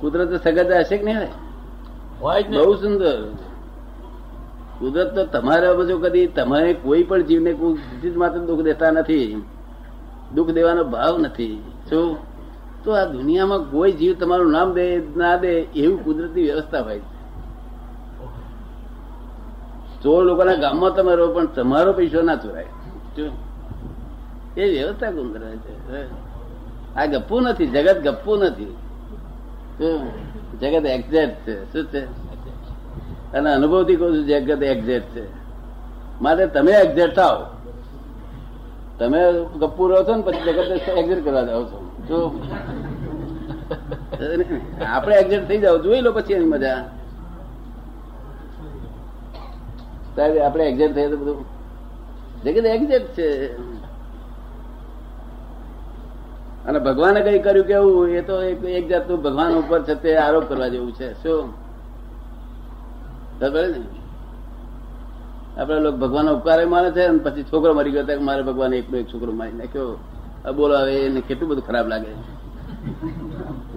કુદરત સગત હશે કે નહીં? હોય? બહુ સુંદર. કુદરત તો તમારે બધું કદી તમારે કોઈ પણ જીવને કોઈ માત્ર દુઃખ દેતા નથી. દુઃખ દેવાનો ભાવ નથી. શું? તો આ દુનિયામાં કોઈ જીવ તમારું નામ દે ના દે એવું કુદરતી વ્યવસ્થા હોય છે. ચોર લોકોના ગામમાં તમે રહો પણ તમારો પૈસો ના ચોરાય? એ વ્યવસ્થા કુદરત છે. આ ગપ્પુ નથી જગત ગપ્પુ નથી? જગત એક્ઝેક્ટ છે. શું છે? અને અનુભવથી કહું છું, જગત એક્ઝેક્ટ છે. માટે તમે એક્ઝેક્ટ થાવ તમે ગપ્પુ રહો છો ને, પછી જગત એક્ઝેક્ટ કરવા જાઓ છો. જો આપણે એક્ઝેક્ટ થઈ જાવ જોઈ લો પછી એની મજા. સાહેબ આપણે એક્ઝેક્ટ થઈએ તો બધું જગત એક્ઝેક્ટ છે. અને ભગવાને કઈ કર્યું કેવું એ તો એક જાતનું ભગવાન ઉપર છે તે આરોપ કરવા જેવું છે. શું? ખબર ને? આપડે લોકો ભગવાન ઉપકાર માને છે અને પછી છોકરો મરી ગયો મારે ભગવાન એકનો એક છોકરો મારી નાખ્યો. બોલો હવે એને કેટલું બધું ખરાબ લાગે?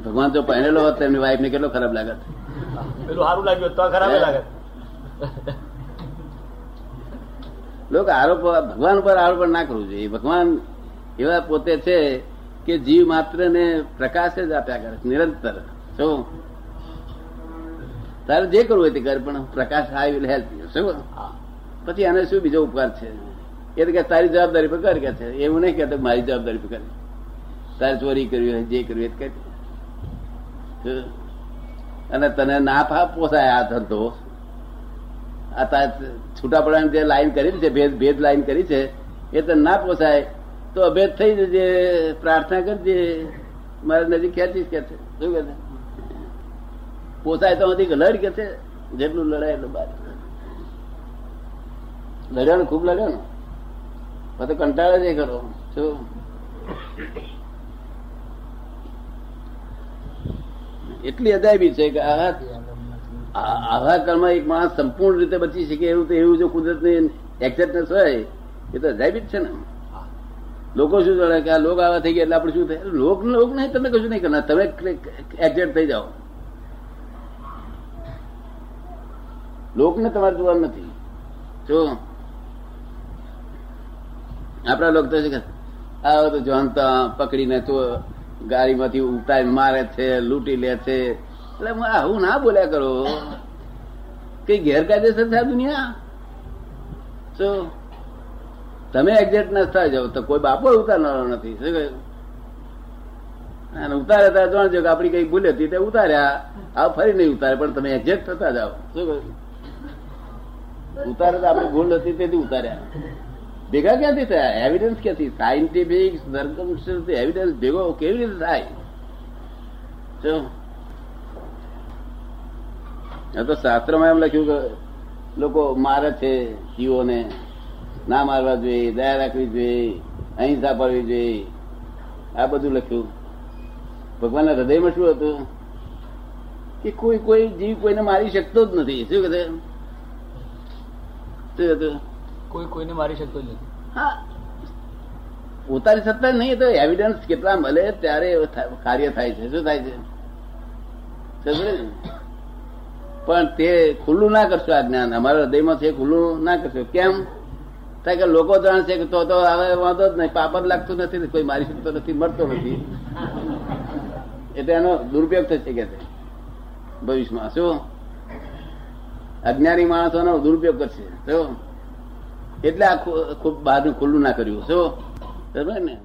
ભગવાન જો પહેરેલો હોત એમની વાઈફ ને કેટલો ખરાબ લાગત પેલું સારું લાગ્યું તો ખરાબ લાગત લોકો આરોપ ભગવાન ઉપર આરોપ ના કરવું જોઈએ. ભગવાન એવા પોતે છે કે જીવ માત્ર ને પ્રકાશ જ આપ્યા કરે નિરંતર. શું તારે જે કરવું હોય તે કર, પણ પ્રકાશ આઈ વિલ હેલ્પ શું? હા. પછી આને શું બીજો ઉપકાર છે? એ તો કે તારી જવાબદારી પર કર કે છે. એવું નહીં કહેતો મારી જવાબદારી પર કર. તારે ચોરી કરવી હોય, જે કરવી હોય તે અને તને ના ફા પોસાય આ ધંધો આ તાર છૂટા પડવાની જે લાઈન કરી છે, ભેદ ભેદ લાઈન કરી છે, એ તને ના પોસાય તો અભેદ થઈ જજે પ્રાર્થના કરજે મારા નજીક ખેંચીશ કે શું કે પોસાય તો અધિક લડ કે છે? જેટલું લડાય એટલું બાર લડ્યો ખૂબ લડ્યો ને? પછી કંટાળે જ કરો શું? એટલી અજાયબી છે કે આ આ- આવા કાળમાં એક માણસ સંપૂર્ણ રીતે બચી શકે એવું તો એવું જો કુદરતની એક્સેપ્ટન્સ હોય, એ તો અજાયબી જ છે ને. લોકો શું જોડે કે આ લોક આવા થઈ ગયા એટલે આપણે શું થાય? લોક લોક નહીં, તમે કશું નહીં કરનાર. તમે એક્ઝેક્ટ થઈ જાઓ. લોકને તમારે જોવાનું નથી. જો આપણા લોક તો છે કે આ તો જાણતા પકડીને તો ગાડીમાંથી ઉતારી મારે છે, લૂંટી લે છે. એટલે હું આવું ના બોલ્યા કરો. કઈ ગેરકાયદેસર છે દુનિયા? શું તમે એક્ઝેક્ટ ના થઈ જાવ તો કોઈ બાપો ઉતારનારો નથી. શું? અને ઉતારે ત્યારે જાણજો કે આપણી કઈ ભૂલ હતી તે ઉતાર્યા. આ ફરી નહીં ઉતારે, પણ તમે એક્ઝેક્ટ થતા જાઓ. શું? ઉતારે તો આપડી ભૂલ હતી તેથી ઉતાર્યા. ભેગા ક્યાંથી થયા? એવિડન્સ ક્યાંથી? સાયન્ટિફિક એવિડન્સ ભેગો કેવી રીતે થાય? શું તો શાસ્ત્રમાં એમ લખ્યું કે લોકો મારે છે જીવોને ના મારવા જોઈએ દયા રાખવી જોઈએ અહિંસા પાડવી જોઈએ આ બધું લખ્યું. ભગવાનના હૃદયમાં શું હતું? કે કોઈ કોઈ જીવ કોઈને મારી શકતો જ નથી. શું કહે શું હતું? કોઈ કોઈને મારી શકતો જ નથી. હા. પોતાની સત્તા નહીં. તો એવિડન્સ કેટલા મળે ત્યારે કાર્ય થાય છે. શું થાય છે? પણ તે ખુલ્લું ના કરશો આ જ્ઞાન. અમારા હૃદયમાં છે ખુલ્લું ના કરશો. કેમ? થાય કે લોકો જાણશે કે તો તો હવે વાંધો જ નહીં, પાપડ લાગતું નથી કોઈ મારી શકતો નથી મરતો નથી. એટલે એનો દુરુપયોગ થશે કે ભવિષ્યમાં. શું? અજ્ઞાની માણસોનો દુરુપયોગ કરશે. શું? એટલે આ ખૂબ બહારનું ખુલ્લું ના કર્યું. શું? બરાબર ને?